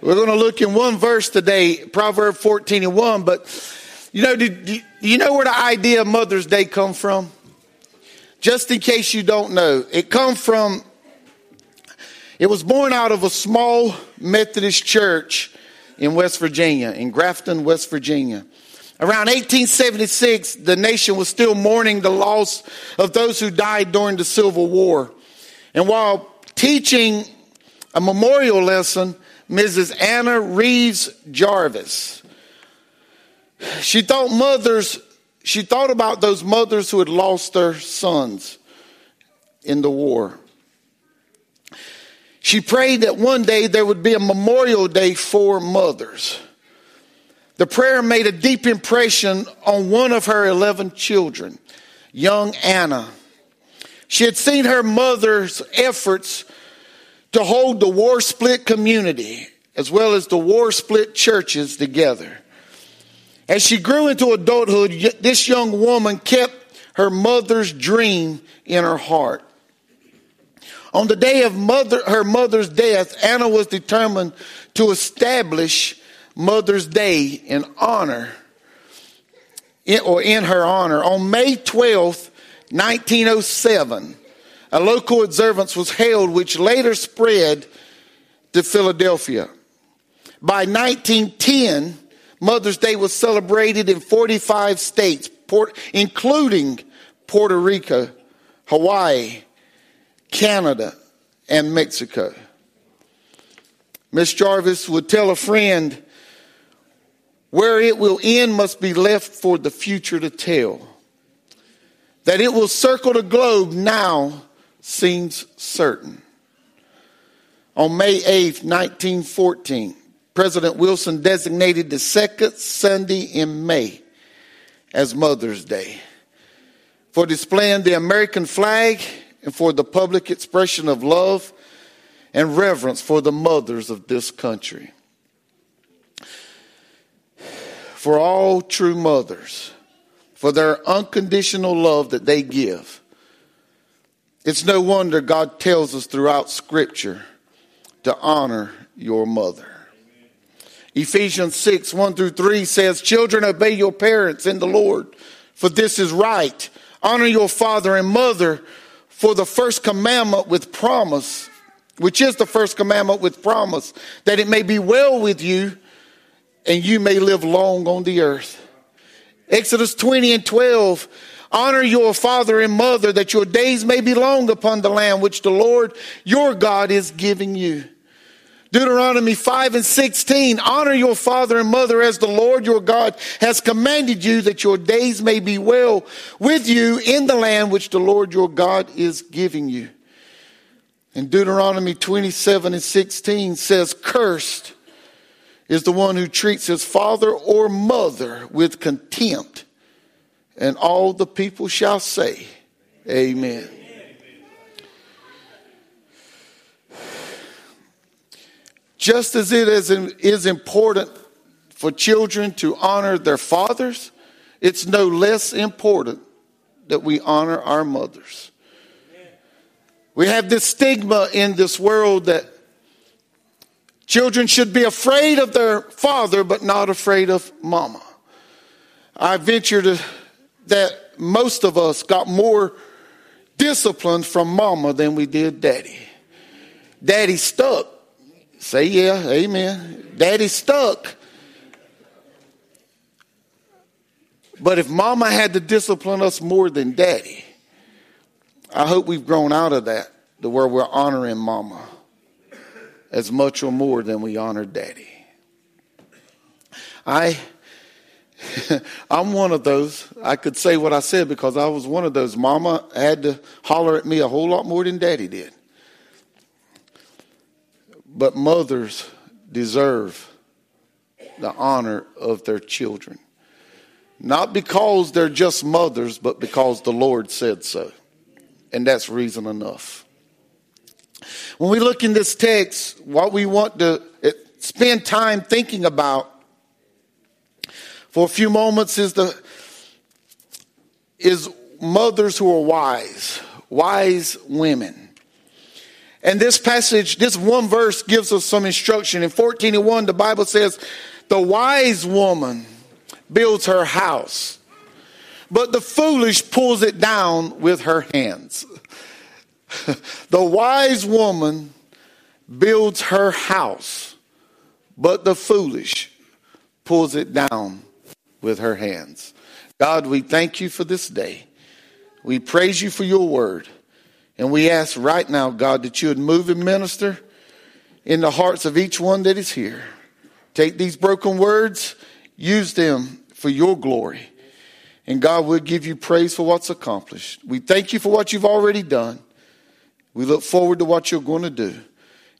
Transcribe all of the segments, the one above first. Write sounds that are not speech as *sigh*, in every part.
We're going to look in one verse today, Proverb 14 and 1. But, you know, do, do you know where the idea of Mother's Day come from? Just in case you don't know, it come from, it was born out of a small Methodist church in West Virginia, in Grafton, West Virginia. Around 1876, the nation was still mourning the loss of those who died during the Civil War. And while teaching a memorial lesson, Mrs. Anna Reeves Jarvis, she thought mothers, she thought about those mothers who had lost their sons in the war. She prayed that one day there would be a memorial day for mothers. The prayer made a deep impression on one of her 11 children, young Anna. She had seen her mother's efforts to hold the war split community as well as the war split churches together. As she grew into adulthood, this young woman kept her mother's dream in her heart. On the day of mother, her mother's death, Anna was determined to establish Mother's Day in honor, in, or in her honor. On May 12th, 1907, a local observance was held which later spread to Philadelphia. By 1910, Mother's Day was celebrated in 45 states, including Puerto Rico, Hawaii, Canada, and Mexico. Miss Jarvis would tell a friend where it will end must be left for the future to tell. That it will circle the globe now seems certain. On May 8th, 1914, President Wilson designated the second Sunday in May as Mother's Day for displaying the American flag and for the public expression of love and reverence for the mothers of this country. For all true mothers, for their unconditional love that they give. It's no wonder God tells us throughout Scripture to honor your mother. Ephesians 6, 1 through 3 says, Children, obey your parents in the Lord, for this is right. Honor your father and mother for the first commandment with promise, which is the first commandment with promise, that it may be well with you and you may live long on the earth. Exodus 20 and 12. Honor your father and mother that your days may be long upon the land which the Lord your God is giving you. Deuteronomy 5 and 16. Honor your father and mother as the Lord your God has commanded you that your days may be well with you in the land which the Lord your God is giving you. And Deuteronomy 27 and 16 says, Cursed is the one who treats his father or mother with contempt. And all the people shall say, Amen. Just as it is important for children to honor their fathers, it's no less important that we honor our mothers. We have this stigma in this world that children should be afraid of their father, but not afraid of mama. I venture to, that most of us got more discipline from mama than we did daddy. Daddy stuck Say yeah, amen. Daddy stuck. But if mama had to discipline us more than daddy, I hope we've grown out of that to where we're honoring mama as much or more than we honor daddy. I *laughs* I'm one of those. I could say what I said because I was one of those. Mama had to holler at me a whole lot more than daddy did. But mothers deserve the honor of their children. Not because they're just mothers, but because the Lord said so. And that's reason enough. When we look in this text, what we want to spend time thinking about for a few moments is the is mothers who are wise, wise women. And this passage, this one verse gives us some instruction. In 14 and 1, the Bible says, The wise woman builds her house, but the foolish pulls it down with her hands. *laughs* the wise woman builds her house, but the foolish pulls it down with her hands. God, we thank you for this day. We praise you for your word. And we ask right now, God, that you would move and minister in the hearts of each one that is here. Take these broken words, use them for your glory. And God will give you praise for what's accomplished. We thank you for what you've already done. We look forward to what you're going to do.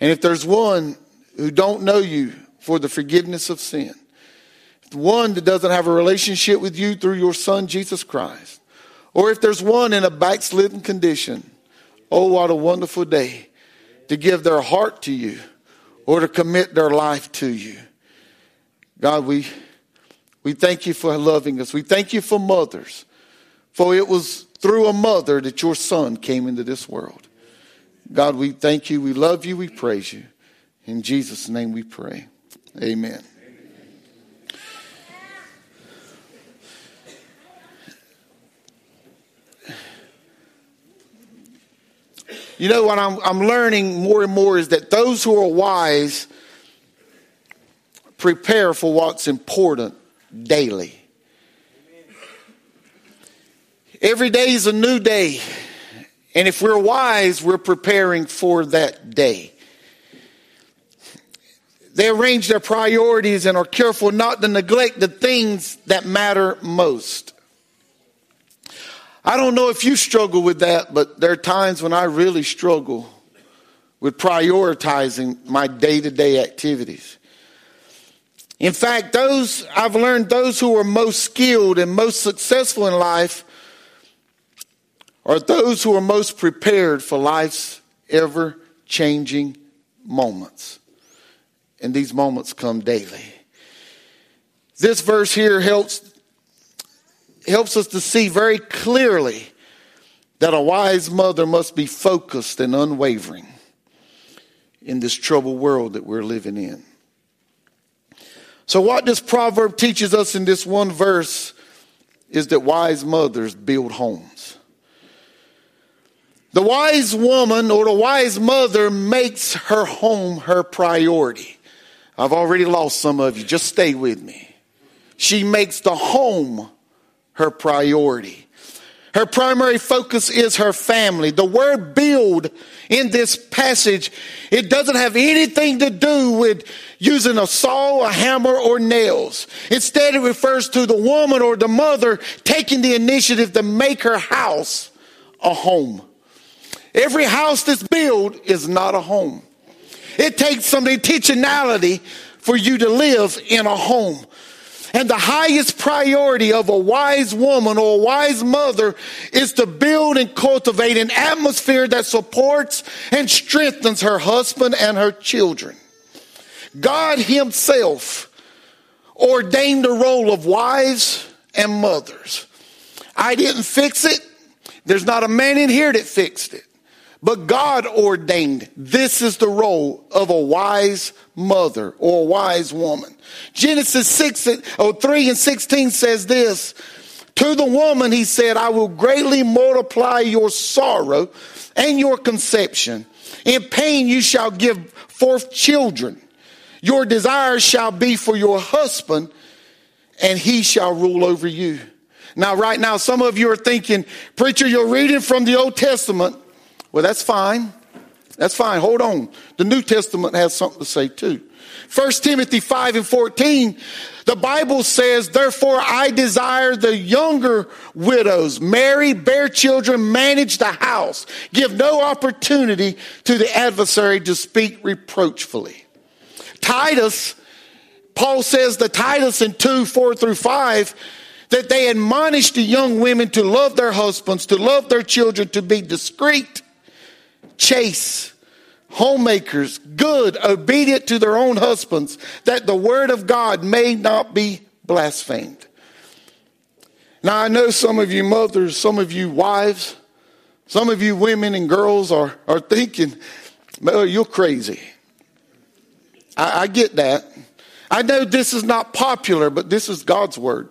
And if there's one who don't know you for the forgiveness of sin, one that doesn't have a relationship with you through your son Jesus Christ, or if there's one in a backslidden condition, Oh, what a wonderful day to give their heart to you or to commit their life to you. God, we, we thank you for loving us. We thank you for mothers, for it was through a mother that your son came into this world. God, we thank you. We love you. We praise you. In Jesus' name we pray. Amen. You know what I'm, I'm learning more and more is that those who are wise prepare for what's important daily. Every day is a new day. And if we're wise, we're preparing for that day. They arrange their priorities and are careful not to neglect the things that matter most. I don't know if you struggle with that, but there are times when I really struggle with prioritizing my day to day activities. In fact, those, I've learned those who are most skilled and most successful in life are those who are most prepared for life's ever changing moments. And these moments come daily. This verse here helps helps us to see very clearly that a wise mother must be focused and unwavering in this troubled world that we're living in. So, what this proverb teaches us in this one verse is that wise mothers build homes. The wise woman or the wise mother makes her home her priority. I've already lost some of you. Just stay with me. She makes the home her priority. Her primary focus is her family. The word build in this passage, it doesn't have anything to do with using a saw, a hammer, or nails. Instead, it refers to the woman or the mother taking the initiative to make her house a home. Every house that's built is not a home. It takes some intentionality for you to live in a home. And the highest priority of a wise woman or a wise mother is to build and cultivate an atmosphere that supports and strengthens her husband and her children. God Himself ordained the role of wives and mothers. I didn't fix it. There's not a man in here that fixed it. But God ordained this is the role of a wise mother or a wise woman. Genesis 6, oh, 3 and 16 says this. To the woman, he said, I will greatly multiply your sorrow and your conception. In pain you shall give forth children. Your desires shall be for your husband, and he shall rule over you. Now, right now, some of you are thinking, Preacher, you're reading from the Old Testament. Well, that's fine. That's fine. Hold on. The New Testament has something to say too. 1 Timothy 5 and 14, the Bible says, Therefore I desire the younger widows, marry, bear children, manage the house, give no opportunity to the adversary to speak reproachfully. Titus, Paul says the Titus in 2, 4 through 5, that they admonish the young women to love their husbands, to love their children, to be discreet chaste, homemakers, good, obedient to their own husbands, that the word of God may not be blasphemed. Now, I know some of you mothers, some of you wives, some of you women and girls are, are thinking, Oh, you're crazy. I, I get that. I know this is not popular, but this is God's word.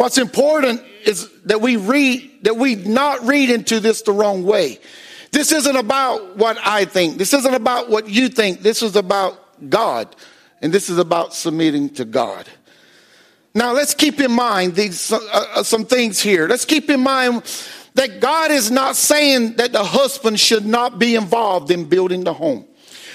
What's important is that we read, that we not read into this the wrong way. This isn't about what I think. This isn't about what you think. This is about God. And this is about submitting to God. Now let's keep in mind these, uh, uh, some things here. Let's keep in mind that God is not saying that the husband should not be involved in building the home.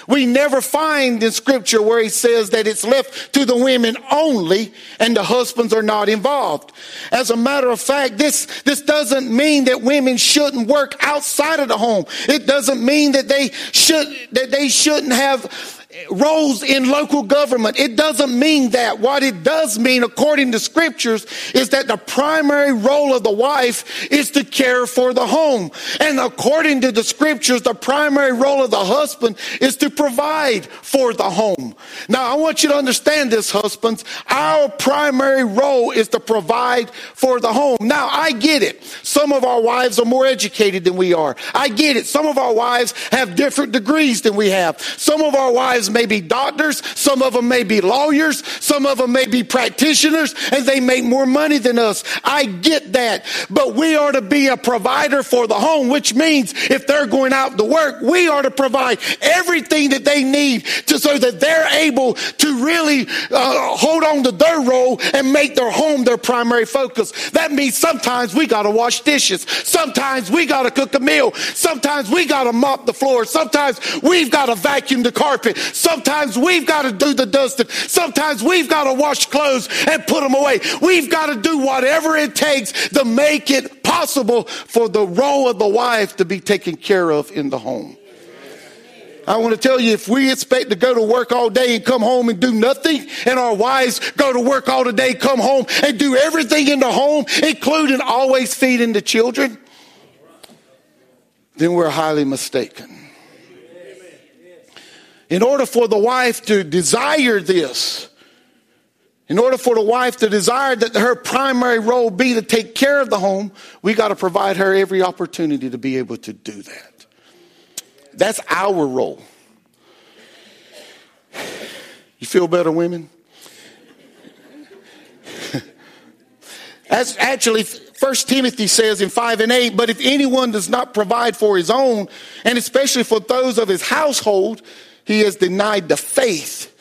We never find in scripture where he says that it's left to the women only and the husbands are not involved. As a matter of fact, this, this doesn't mean that women shouldn't work outside of the home. It doesn't mean that they should, that they shouldn't have roles in local government. It doesn't mean that. What it does mean, according to scriptures, is that the primary role of the wife is to care for the home. And according to the scriptures, the primary role of the husband is to provide for the home. Now, I want you to understand this, husbands. Our primary role is to provide for the home. Now, I get it. Some of our wives are more educated than we are. I get it. Some of our wives have different degrees than we have. Some of our wives may be doctors, some of them may be lawyers, some of them may be practitioners, and they make more money than us. I get that. But we are to be a provider for the home, which means if they're going out to work, we are to provide everything that they need to so that they're able to really uh, hold on to their role and make their home their primary focus. That means sometimes we got to wash dishes. Sometimes we got to cook a meal. Sometimes we got to mop the floor. Sometimes we've got to vacuum the carpet. Sometimes we've got to do the dusting. Sometimes we've got to wash clothes and put them away. We've got to do whatever it takes to make it possible for the role of the wife to be taken care of in the home. I want to tell you, if we expect to go to work all day and come home and do nothing, and our wives go to work all the day, come home and do everything in the home, including always feeding the children, then we're highly mistaken. In order for the wife to desire this, in order for the wife to desire that her primary role be to take care of the home, we got to provide her every opportunity to be able to do that. That's our role. You feel better, women? As actually, First Timothy says in 5 and 8, but if anyone does not provide for his own, and especially for those of his household, he has denied the faith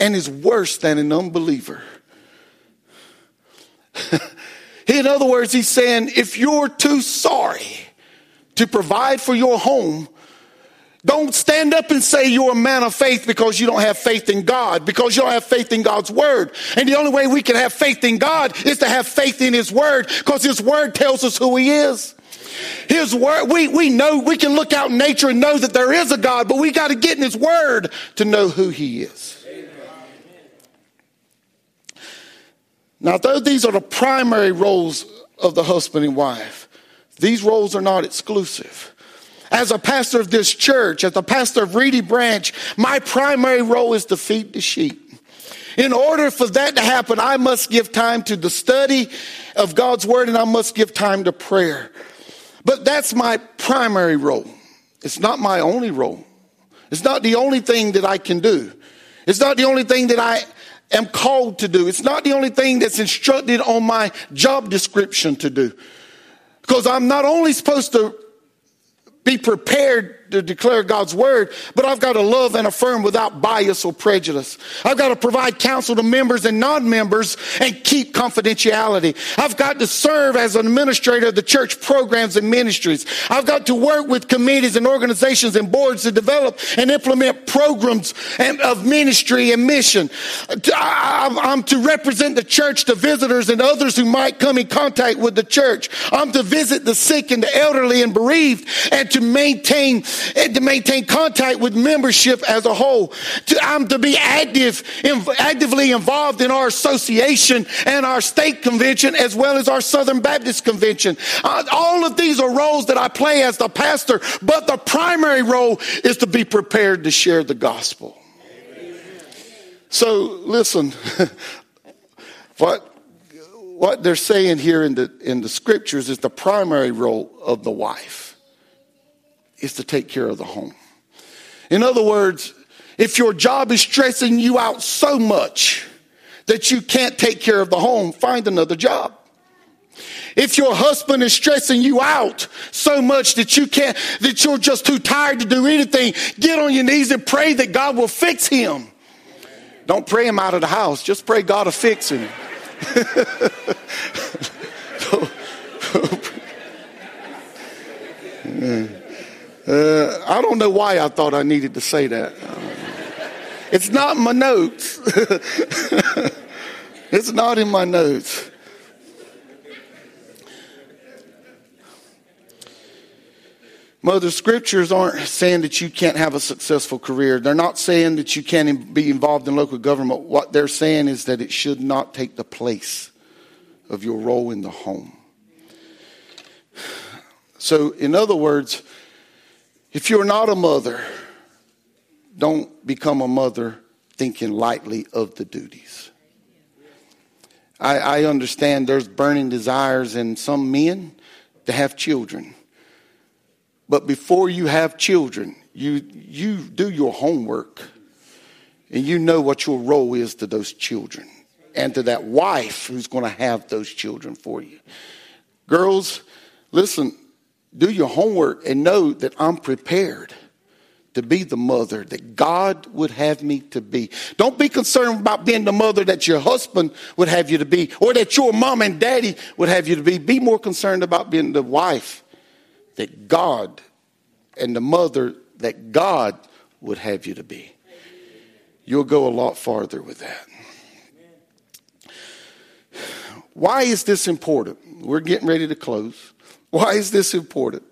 and is worse than an unbeliever. *laughs* in other words, he's saying if you're too sorry to provide for your home, don't stand up and say you're a man of faith because you don't have faith in God, because you don't have faith in God's word. And the only way we can have faith in God is to have faith in his word because his word tells us who he is. His word, we, we know, we can look out in nature and know that there is a God, but we got to get in His word to know who He is. Now, though these are the primary roles of the husband and wife, these roles are not exclusive. As a pastor of this church, as a pastor of Reedy Branch, my primary role is to feed the sheep. In order for that to happen, I must give time to the study of God's word and I must give time to prayer. But that's my primary role. It's not my only role. It's not the only thing that I can do. It's not the only thing that I am called to do. It's not the only thing that's instructed on my job description to do. Because I'm not only supposed to be prepared to declare God's word, but I've got to love and affirm without bias or prejudice. I've got to provide counsel to members and non-members and keep confidentiality. I've got to serve as an administrator of the church programs and ministries. I've got to work with committees and organizations and boards to develop and implement programs of ministry and mission. I'm to represent the church to visitors and others who might come in contact with the church. I'm to visit the sick and the elderly and bereaved and to maintain and to maintain contact with membership as a whole. To, I'm to be active, actively involved in our association and our state convention as well as our Southern Baptist convention. Uh, all of these are roles that I play as the pastor, but the primary role is to be prepared to share the gospel. So listen, *laughs* what what they're saying here in the in the scriptures is the primary role of the wife. Is to take care of the home. In other words, if your job is stressing you out so much that you can't take care of the home, find another job. If your husband is stressing you out so much that you can't, that you're just too tired to do anything, get on your knees and pray that God will fix him. Don't pray him out of the house. Just pray God will fix him. *laughs* uh, I don't know why I thought I needed to say that. It's not in my notes. *laughs* it's not in my notes. Mother, scriptures aren't saying that you can't have a successful career. They're not saying that you can't be involved in local government. What they're saying is that it should not take the place of your role in the home. So, in other words, if you're not a mother, don't become a mother thinking lightly of the duties. I, I understand there's burning desires in some men to have children. But before you have children, you, you do your homework and you know what your role is to those children and to that wife who's going to have those children for you. Girls, listen, do your homework and know that I'm prepared to be the mother that God would have me to be. Don't be concerned about being the mother that your husband would have you to be or that your mom and daddy would have you to be. Be more concerned about being the wife that God and the mother that God would have you to be. You'll go a lot farther with that. Why is this important? We're getting ready to close. Why is this important?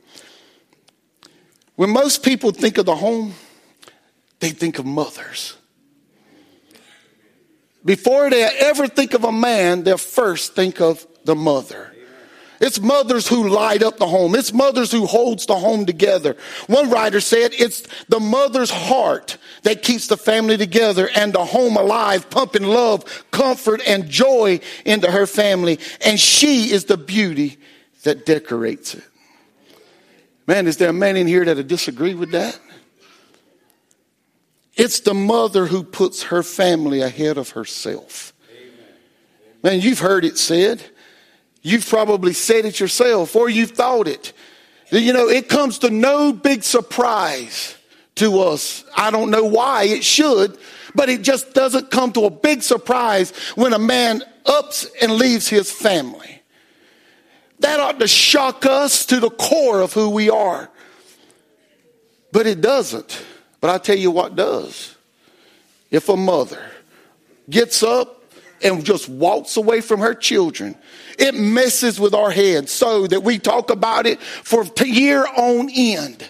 When most people think of the home, they think of mothers. Before they ever think of a man, they'll first think of the mother. It's mothers who light up the home. It's mothers who holds the home together. One writer said it's the mother's heart that keeps the family together and the home alive, pumping love, comfort, and joy into her family. And she is the beauty that decorates it. Man, is there a man in here that'll disagree with that? It's the mother who puts her family ahead of herself. Man, you've heard it said. You've probably said it yourself or you've thought it. You know, it comes to no big surprise to us. I don't know why it should, but it just doesn't come to a big surprise when a man ups and leaves his family. That ought to shock us to the core of who we are. But it doesn't. But I tell you what does. If a mother gets up and just walks away from her children, it messes with our heads so that we talk about it for year on end.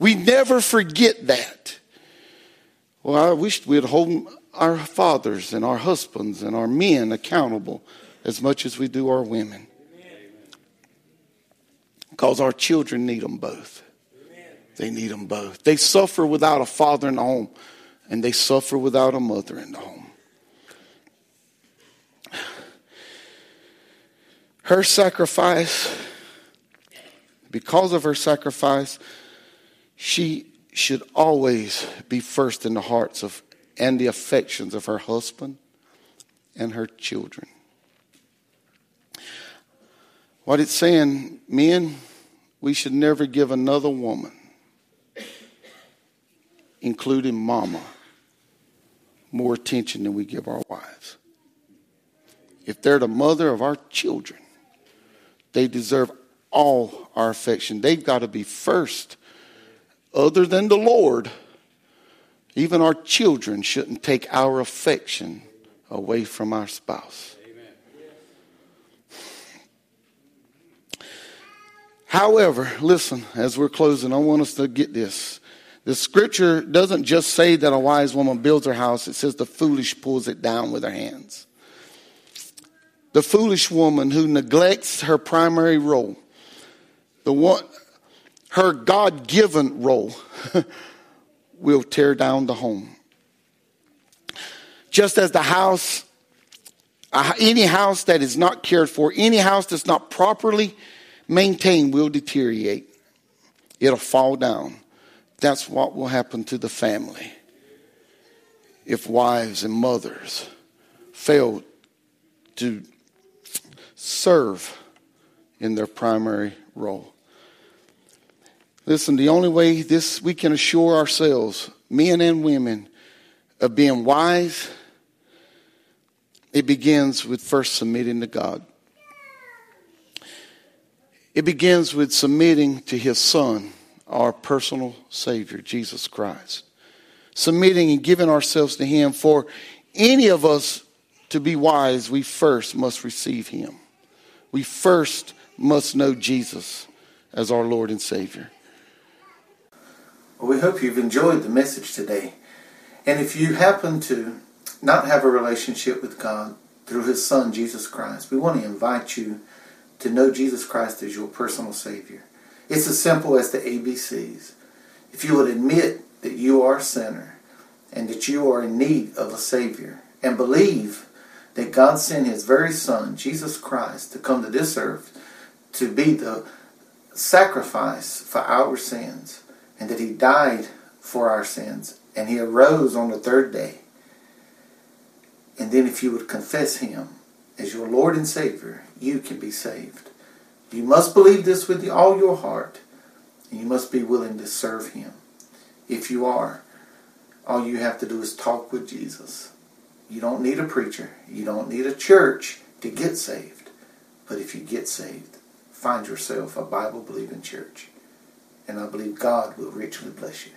We never forget that. Well, I wish we'd hold our fathers and our husbands and our men accountable as much as we do our women. Because our children need them both. They need them both. They suffer without a father in the home, and they suffer without a mother in the home. Her sacrifice, because of her sacrifice, she should always be first in the hearts of and the affections of her husband and her children. What it's saying, men, we should never give another woman, including mama, more attention than we give our wives. If they're the mother of our children, they deserve all our affection. They've got to be first. Other than the Lord, even our children shouldn't take our affection away from our spouse. However, listen, as we're closing, I want us to get this. The scripture doesn't just say that a wise woman builds her house, it says the foolish pulls it down with her hands the foolish woman who neglects her primary role, the one, her God given role, *laughs* will tear down the home. Just as the house, uh, any house that is not cared for, any house that's not properly maintained will deteriorate. it'll fall down. That's what will happen to the family if wives and mothers fail to serve in their primary role. Listen, the only way this we can assure ourselves, men and women, of being wise, it begins with first submitting to God. It begins with submitting to His Son, our personal Savior, Jesus Christ. Submitting and giving ourselves to Him. For any of us to be wise, we first must receive Him. We first must know Jesus as our Lord and Savior. Well, we hope you've enjoyed the message today. And if you happen to not have a relationship with God through His Son, Jesus Christ, we want to invite you to know Jesus Christ as your personal Savior. It's as simple as the ABCs. If you would admit that you are a sinner and that you are in need of a Savior and believe that God sent His very Son, Jesus Christ, to come to this earth to be the sacrifice for our sins and that He died for our sins and He arose on the third day. And then if you would confess Him as your Lord and Savior, you can be saved. You must believe this with all your heart, and you must be willing to serve Him. If you are, all you have to do is talk with Jesus. You don't need a preacher, you don't need a church to get saved. But if you get saved, find yourself a Bible believing church. And I believe God will richly bless you.